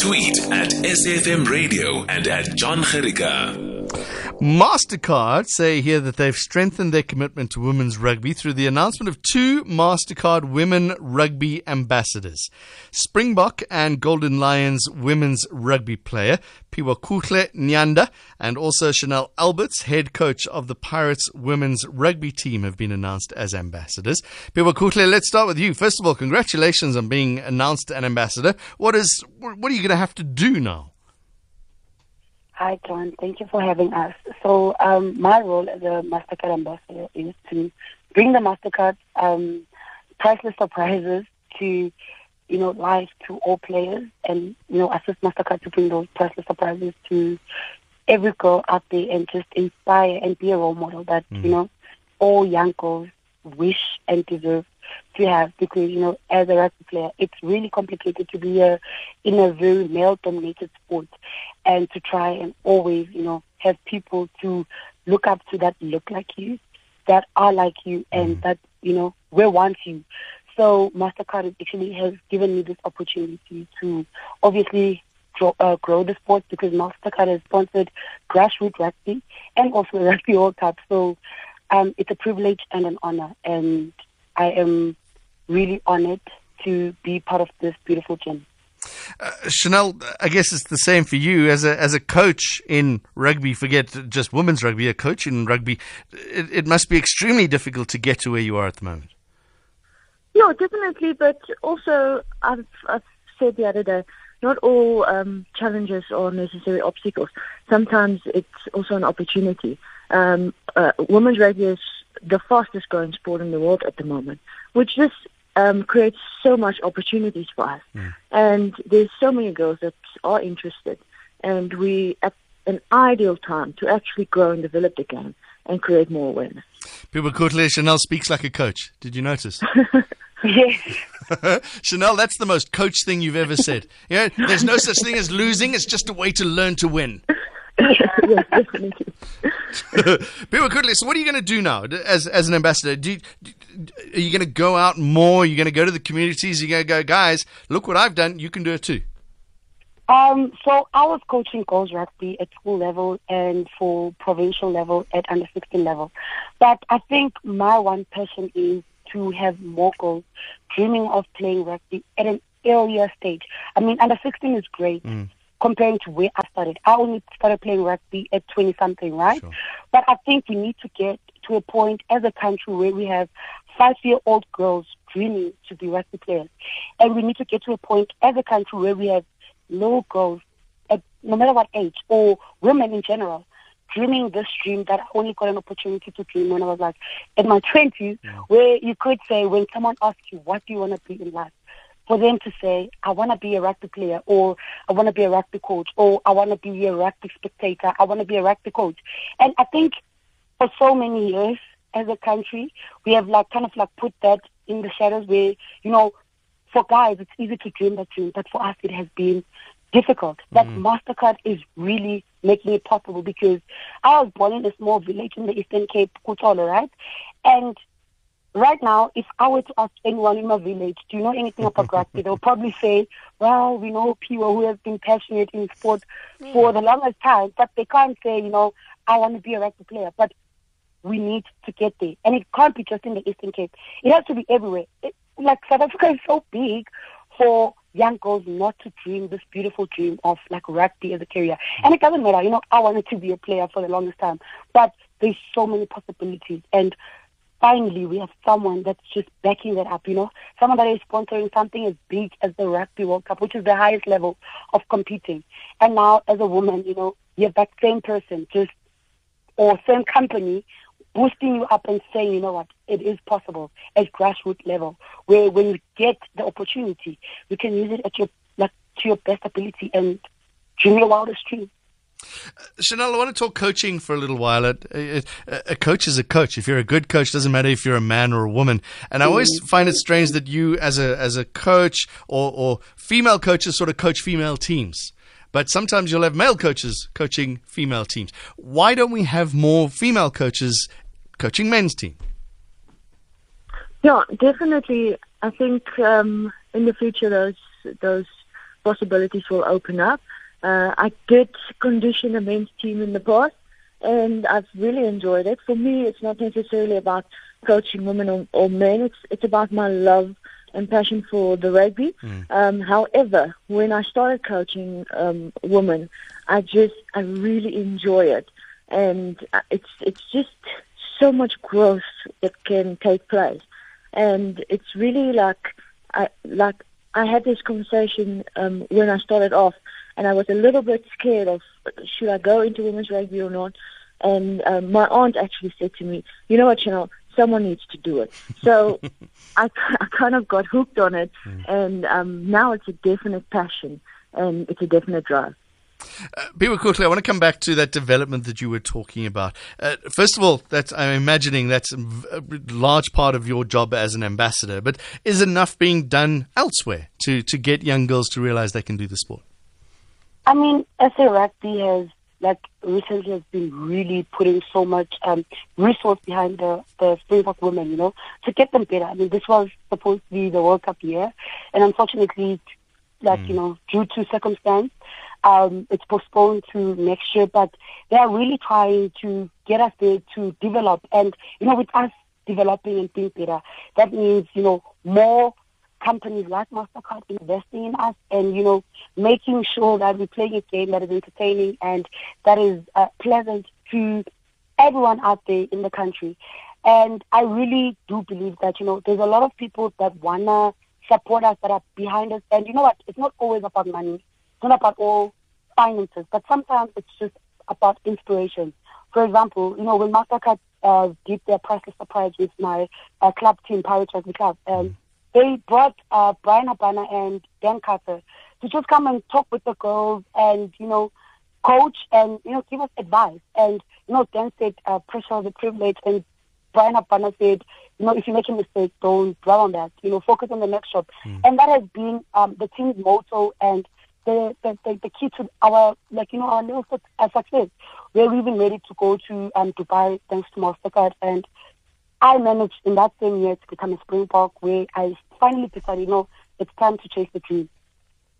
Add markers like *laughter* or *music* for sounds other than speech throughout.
Tweet at SAFM Radio and at John Gericka. MasterCard say here that they've strengthened their commitment to women's rugby through the announcement of two MasterCard women rugby ambassadors. Springbok and Golden Lions women's rugby player, Piwokuhle Nyanda, and also Chanel Alberts, head coach of the Pirates women's rugby team, have been announced as ambassadors. Piwokuhle, let's start with you. First of all, congratulations on being announced an ambassador. What is, what are you going to have to do now? Hi, John. Thank you for having us. So, um, my role as a MasterCard ambassador is to bring the MasterCard um, priceless surprises to, you know, life to all players and, you know, assist MasterCard to bring those priceless surprises to every girl out there and just inspire and be a role model that, mm. you know, all young girls wish and deserve to have because, you know, as a rugby player, it's really complicated to be a, in a very male dominated sport and to try and always, you know, have people to look up to that look like you, that are like you, and mm that, you know, will want you. So MasterCard actually has given me this opportunity to obviously grow, uh, grow the sport because MasterCard has sponsored grassroots rugby and also the *laughs* Rugby World Cup. So um, it's a privilege and an honor, and I am really honored to be part of this beautiful journey. Uh, Chanel, I guess it's the same for you as a as a coach in rugby. Forget just women's rugby. A coach in rugby, it, it must be extremely difficult to get to where you are at the moment. Yeah, definitely. But also, I've, I've said the other day, not all um, challenges are necessary obstacles. Sometimes it's also an opportunity. Um, uh, women's rugby is the fastest growing sport in the world at the moment, which just um, creates so much opportunities for us. Mm. And there's so many girls that are interested, and we at an ideal time to actually grow and develop the game and create more awareness. People Piwokuhle Chanel speaks like a coach. Did you notice? *laughs* yes. *laughs* Chanel, that's the most coach thing you've ever said. You know, there's no such thing as losing. It's just a way to learn to win. *laughs* yes, definitely. *laughs* Piwokuhle, so what are you going to do now as as an ambassador? Do you, are you going to go out more? Are you going to go to the communities? Are you going to go, guys, look what I've done. You can do it too. Um, so I was coaching girls rugby at school level and for provincial level at under 16 level. But I think my one passion is to have more girls dreaming of playing rugby at an earlier stage. I mean, under 16 is great. Mm comparing to where I started. I only started playing rugby at 20 something, right? Sure. But I think we need to get to a point as a country where we have five year old girls dreaming to be rugby players. And we need to get to a point as a country where we have little girls, at, no matter what age, or women in general, dreaming this dream that I only got an opportunity to dream when I was like in my 20s, yeah. where you could say, when someone asks you, what do you want to be in life? For them to say, I want to be a rugby player, or I want to be a rugby coach, or I want to be a rugby spectator, I want to be a rugby coach. And I think for so many years as a country, we have like kind of like put that in the shadows where, you know, for guys it's easy to dream that dream, but for us it has been difficult. That mm. MasterCard is really making it possible because I was born in a small village in the Eastern Cape, Kutolo, right? And right now, if I were to ask anyone in my village, do you know anything about *laughs* rugby? They'll probably say, well, we know people who have been passionate in sport mm. for the longest time, but they can't say, you know, I want to be a rugby player. But we need to get there. And it can't be just in the Eastern Cape. It has to be everywhere. It, like South Africa is so big for young girls not to dream this beautiful dream of like rugby as a career. And it doesn't matter, you know, I wanted to be a player for the longest time. But there's so many possibilities and finally we have someone that's just backing that up, you know, someone that is sponsoring something as big as the Rugby World Cup, which is the highest level of competing. And now as a woman, you know, you have that same person just or same company boosting you up and saying, you know what, it is possible at grassroots level, where when you get the opportunity, you can use it at your like to your best ability and dream your wildest dreams. Chanel, I want to talk coaching for a little while. A, a, a, coach is a coach. If you're a good coach, doesn't matter if you're a man or a woman. And I always mm. find it strange that you, as a as a coach or, or female coaches, sort of coach female teams but sometimes you'll have male coaches coaching female teams. Why don't we have more female coaches coaching men's team? Yeah, definitely. I think um, in the future those those possibilities will open up. Uh, I did condition a men's team in the past, and I've really enjoyed it. For me, it's not necessarily about coaching women or, or men. It's it's about my love and passion for the rugby. Mm. Um, however, when I started coaching um, women, I just I really enjoy it, and uh, it's it's just so much growth that can take place, and it's really like I like I had this conversation um, when I started off, and I was a little bit scared of should I go into women's rugby or not. And um, my aunt actually said to me, "You know what, Chanel? Someone needs to do it." So *laughs* I, I kind of got hooked on it, mm. and um, now it's a definite passion and it's a definite drive. Uh, People quickly, I want to come back to that development that you were talking about. Uh, first of all, that's, I'm imagining that's a large part of your job as an ambassador, but is enough being done elsewhere to, to get young girls to realize they can do the sport? I mean, SA Rugby has, like, recently has been really putting so much um, resource behind the, the Springbok women, you know, to get them better. I mean, this was supposed to be the World Cup year, and unfortunately, like, mm. you know, due to circumstance, um, it's postponed to next year, but they are really trying to get us there to develop. And, you know, with us developing and being better, that means, you know, more companies like MasterCard investing in us and, you know, making sure that we're playing a game that is entertaining and that is uh, pleasant to everyone out there in the country. And I really do believe that, you know, there's a lot of people that want to support us, that are behind us. And you know what? It's not always about money. It's not about all finances, but sometimes it's just about inspiration. For example, you know, when MasterCard uh, did their priceless surprise with my uh, club team, Pirates Rugby Club, um, they brought uh, Bryan Habana and Dan Carter to just come and talk with the girls and, you know, coach and, you know, give us advice. And, you know, Dan said uh, pressure a privilege and Bryan Habana said, you know, if you make a mistake, don't dwell on that. You know, focus on the next shot. Mm. And that has been um, the team's motto and the, the, the, the key to our, like, you know, our little uh, success. We're even ready to go to um, Dubai thanks to MasterCard. And I managed in that same year to become a Springbok where I finally decided, you know, it's time to chase the dream.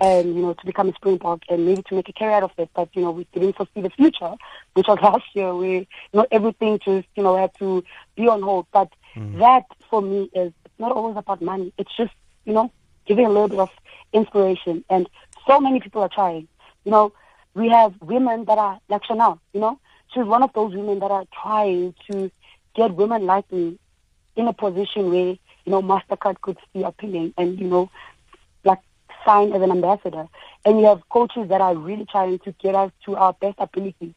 And, you know, to become a Springbok and maybe to make a career out of it. But, you know, we didn't foresee the future, which was *laughs* last year where, you know, everything just, you know, had to be on hold. But mm. that for me is not always about money. It's just, you know, giving a little bit of inspiration. And so many people are trying. You know, we have women that are like Chanel, you know, she's one of those women that are trying to get women like me in a position where, you know, MasterCard could see appealing and, you know, like sign as an ambassador. And you have coaches that are really trying to get us to our best ability.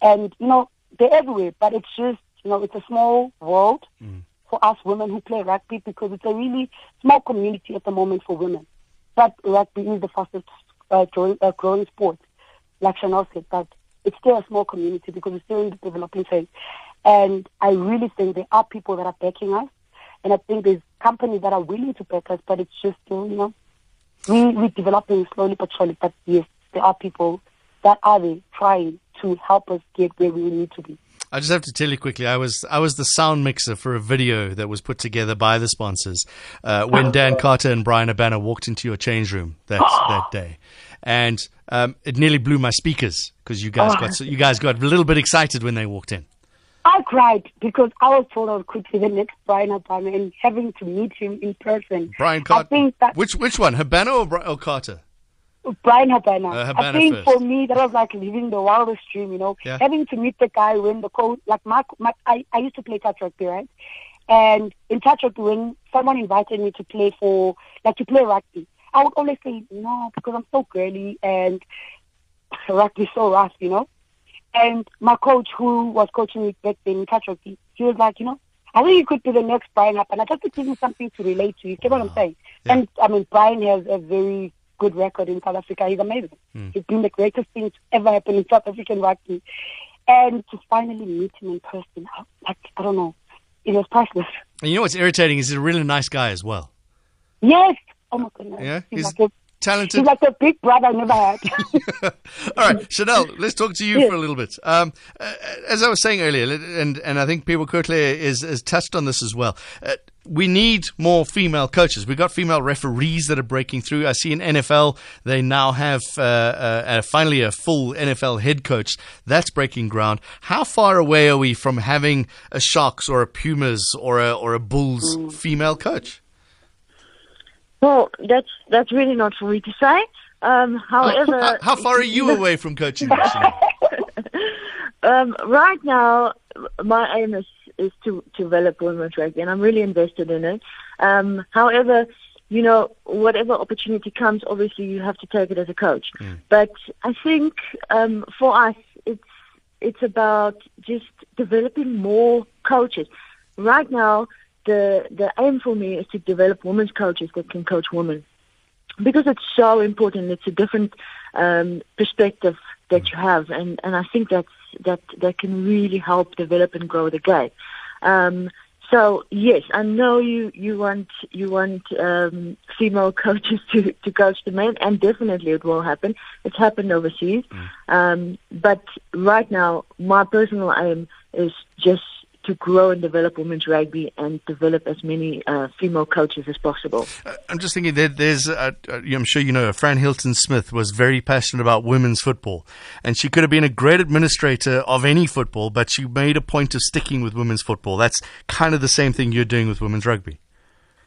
And, you know, they're everywhere, but it's just, you know, it's a small world mm. for us women who play rugby because it's a really small community at the moment for women. But rugby is the fastest uh, growing, uh, growing sport, like Chanel said, but it's still a small community because it's still in the developing phase. And I really think there are people that are backing us, and I think there's companies that are willing to back us, but it's just you know, we, we're developing slowly but surely. But yes, there are people that are there trying to help us get where we need to be. I just have to tell you quickly. I was I was the sound mixer for a video that was put together by the sponsors uh, when Dan *laughs* Carter and Bryan Habana walked into your change room that *gasps* that day, and um, it nearly blew my speakers because you guys got so, you guys got a little bit excited when they walked in. I cried because I was told I could be the next Bryan Habana and having to meet him in person. Brian Carter. Which which one, Habana or, or Carter? Bryan Habana. Uh, Habana I think first. for me that was like living the wildest dream, you know, yeah. having to meet the guy when the coach, like Mark, Mark I, I used to play touch rugby, right? And in touch rugby, when someone invited me to play for, like to play rugby, I would always say no because I'm so girly and *sighs* rugby is so rough, you know. And my coach, who was coaching me back then in touch rugby, he was like, you know, I think you could be the next Bryan Habana, just to give me something to relate to. You get what I'm saying? Yeah. And I mean, Bryan has a very good record in South Africa. He's amazing. Mm. He's been the greatest thing to ever happen in South African rugby. And to finally meet him in person, like, I don't know, it was priceless. And you know what's irritating is he's a really nice guy as well. Yes. Oh my goodness. Yeah. He's, he's like a, talented. He's like a big brother I never had. *laughs* All right, *laughs* Chanel, let's talk to you for a little bit. Um, uh, as I was saying earlier, and, and I think Piwokuhle is, has touched on this as well. Uh, we need more female coaches. We've got female referees that are breaking through. I see in NFL, they now have uh, uh, uh, finally a full NFL head coach. That's breaking ground. How far away are we from having a Sharks or a Pumas or a, or a Bulls mm. female coach? Well, that's that's really not for me to say. Um, *laughs* however, how, how, far are you away from coaching? *laughs* um, right now, my aim is is to, to develop women's rugby, and I'm really invested in it. Um, however, you know, whatever opportunity comes, obviously you have to take it as a coach. Mm. But I think um, for us, it's it's about just developing more coaches. Right now, the the aim for me is to develop women's coaches that can coach women, because it's so important. It's a different um, perspective that you have, and and I think that's that that can really help develop and grow the game. Um, so yes, I know you you want you want um, female *laughs* coaches to to coach the men, and definitely it will happen. It's happened overseas, mm. um, but right now my personal aim is just to grow and develop women's rugby and develop as many uh, female coaches as possible. Uh, I'm just thinking that there's, uh, I'm sure you know, Fran Hilton Smith was very passionate about women's football, and she could have been a great administrator of any football, but she made a point of sticking with women's football. That's kind of the same thing you're doing with women's rugby.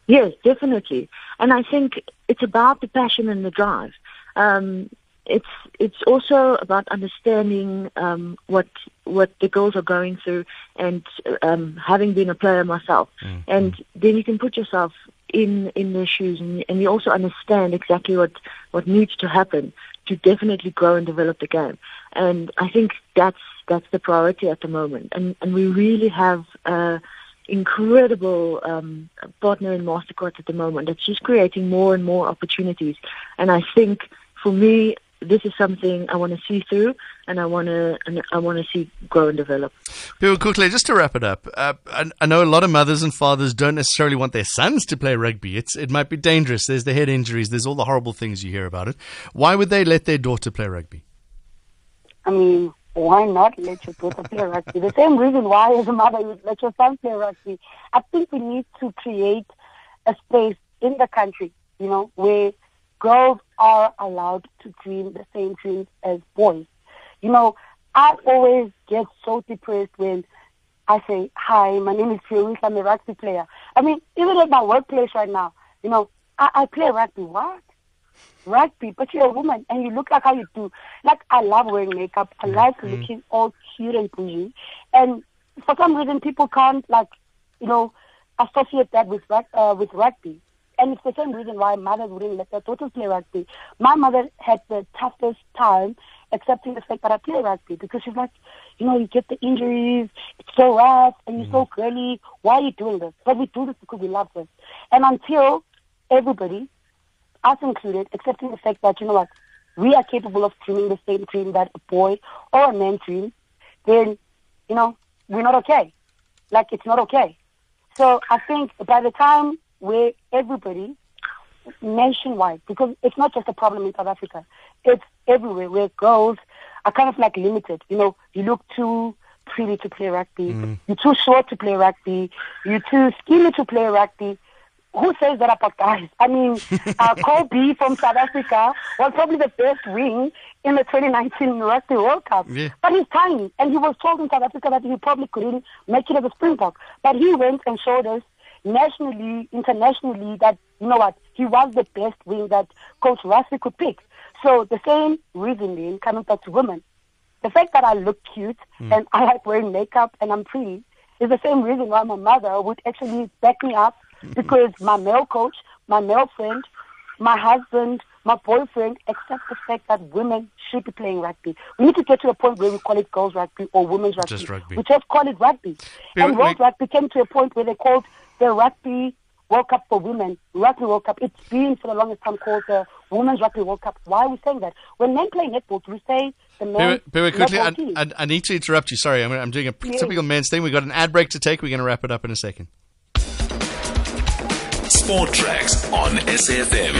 Yes, definitely. And I think it's about the passion and the drive. Um, it's it's also about understanding um, what what the girls are going through, and um, having been a player myself, mm-hmm. and then you can put yourself in in their shoes, and, and you also understand exactly what what needs to happen to definitely grow and develop the game. And I think that's that's the priority at the moment, and and we really have. Uh, incredible um, partner in Mastercard at the moment that's just creating more and more opportunities. And I think for me, this is something I want to see through, and I want to and I want to see grow and develop. Bill, quickly, just to wrap it up, uh, I, I, know a lot of mothers and fathers don't necessarily want their sons to play rugby. It's it might be dangerous. There's the head injuries. There's all the horrible things you hear about it. Why would they let their daughter play rugby? I mean, why not let your daughter play rugby? The same reason why, as a mother, you would let your son play rugby. I think we need to create a space in the country, you know, where girls are allowed to dream the same dreams as boys. You know, I always get so depressed when I say, hi, my name is Fiorisa, I'm a rugby player. I mean, even at my workplace right now, you know, I, I play rugby. What? Rugby, but you're a woman and you look like how you do. Like, I love wearing makeup. I like mm-hmm. looking all cute and bougie. And for some reason, people can't, like, you know, associate that with, uh, with rugby. And it's the same reason why mothers wouldn't let their daughters play rugby. My mother had the toughest time accepting the fact that I play rugby because she's like, you know, you get the injuries, it's so rough, and you're so mm. girly. Why are you doing this? But we do this because we love this. And until everybody, us included, accepting the fact that, you know what, we are capable of dreaming the same dream that a boy or a man dreams, then, you know, we're not okay. Like, it's not okay. So I think by the time where everybody nationwide, because it's not just a problem in South Africa, it's everywhere where girls are kind of like limited. You know, you look too pretty to play rugby, mm. you're too short to play rugby, you're too skinny to play rugby. Who says that about guys? I mean, *laughs* uh, Kolbe from South Africa was probably the best wing in the 2019 Rugby World Cup. Yeah. But he's tiny, and he was told in South Africa that he probably couldn't make it as a Springbok. But he went and showed us nationally, internationally, that, you know what, he was the best wing that Coach Rassie could pick. So the same reasoning coming back to women. The fact that I look cute mm. and I like wearing makeup and I'm pretty is the same reason why my mother would actually back me up hmm. because my male coach, my male friend, my husband, my boyfriend accept the fact that women should be playing rugby. We need to get to a point where we call it girls rugby or women's rugby. Just rugby. We just call it rugby. and world rugby came to a point where they called the Rugby World Cup for women, Rugby World Cup, it's been for the longest time called the Women's Rugby World Cup. Why are we saying that? When men play netball, do we say the men? Very quickly, I, I, I, need to interrupt you. Sorry, I'm, I'm doing a yes. typical men's thing. We've got an ad break to take. We're going to wrap it up in a second. Sport Tracks on SFM.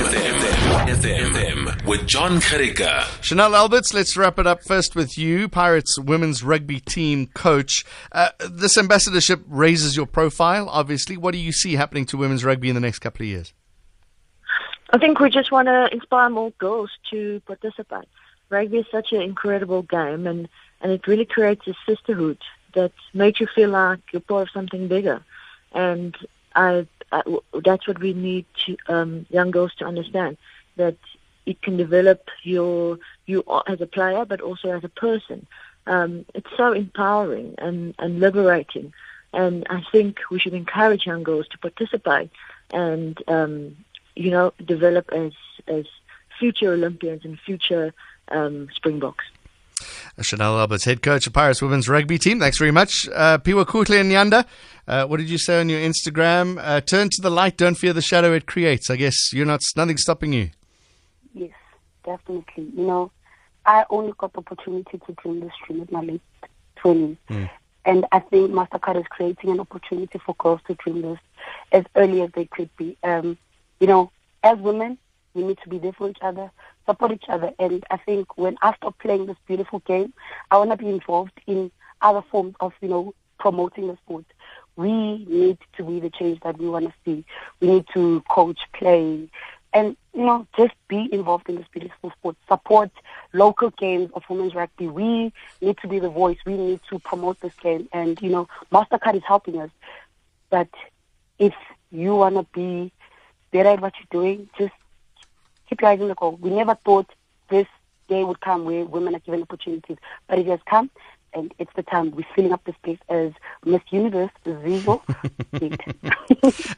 FM with John Karika. Chanel Alberts, let's wrap it up first with you, Pirates women's rugby team coach. Uh, this ambassadorship raises your profile, obviously. What do you see happening to women's rugby in the next couple of years? I think we just want to inspire more girls to participate. Rugby is such an incredible game, and, and it really creates a sisterhood that makes you feel like you're part of something bigger. And I, I, that's what we need to, um, young girls to understand that it can develop your you as a player, but also as a person. Um, it's so empowering and, and liberating, and I think we should encourage young girls to participate and um, you know develop as as future Olympians and future um, Springboks. Chanel Alberts, head coach of Pirates women's rugby team. Thanks very much. Uh, Piwokuhle and Nyanda, uh, what did you say on your Instagram? Uh, turn to the light, don't fear the shadow it creates. I guess you're not, nothing's stopping you. Yes, definitely. You know, I only got the opportunity to dream this dream at my late 20s. Mm. And I think MasterCard is creating an opportunity for girls to dream this as early as they could be. Um, you know, as women, we need to be there for each other, support each other. And I think when I stop playing this beautiful game, I want to be involved in other forms of, you know, promoting the sport. We need to be the change that we want to see. We need to coach, play, and, you know, just be involved in this beautiful sport. Support local games of women's rugby. We need to be the voice. We need to promote this game. And, you know, MasterCard is helping us. But if you want to be better at what you're doing, just keep your eyes on the goal. We never thought this day would come where women are given opportunities, but it has come, and it's the time we're filling up the space as Miss Universe Zero. *laughs*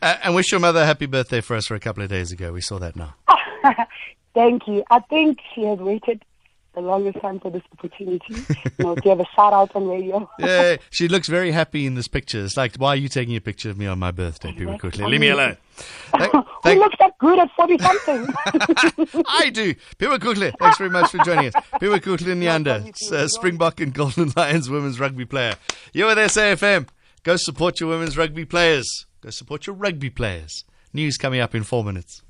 uh, and wish your mother a happy birthday for us for a couple of days ago. We saw that now. *laughs* Thank you. I think she has waited the longest time for this opportunity. you know, to have a shout out on radio. *laughs* yeah, she looks very happy in this picture. It's like, why are you taking a picture of me on my birthday? People quickly, leave me alone. Thank, *laughs* Who looks that good at 40 something? *laughs* I do. Piwokuhle, thanks very much for joining us. Piwokuhle Nyanda, uh, Springbok and Golden Lions women's rugby player. You're with SAFM. Go support your women's rugby players. Go support your rugby players. News coming up in four minutes.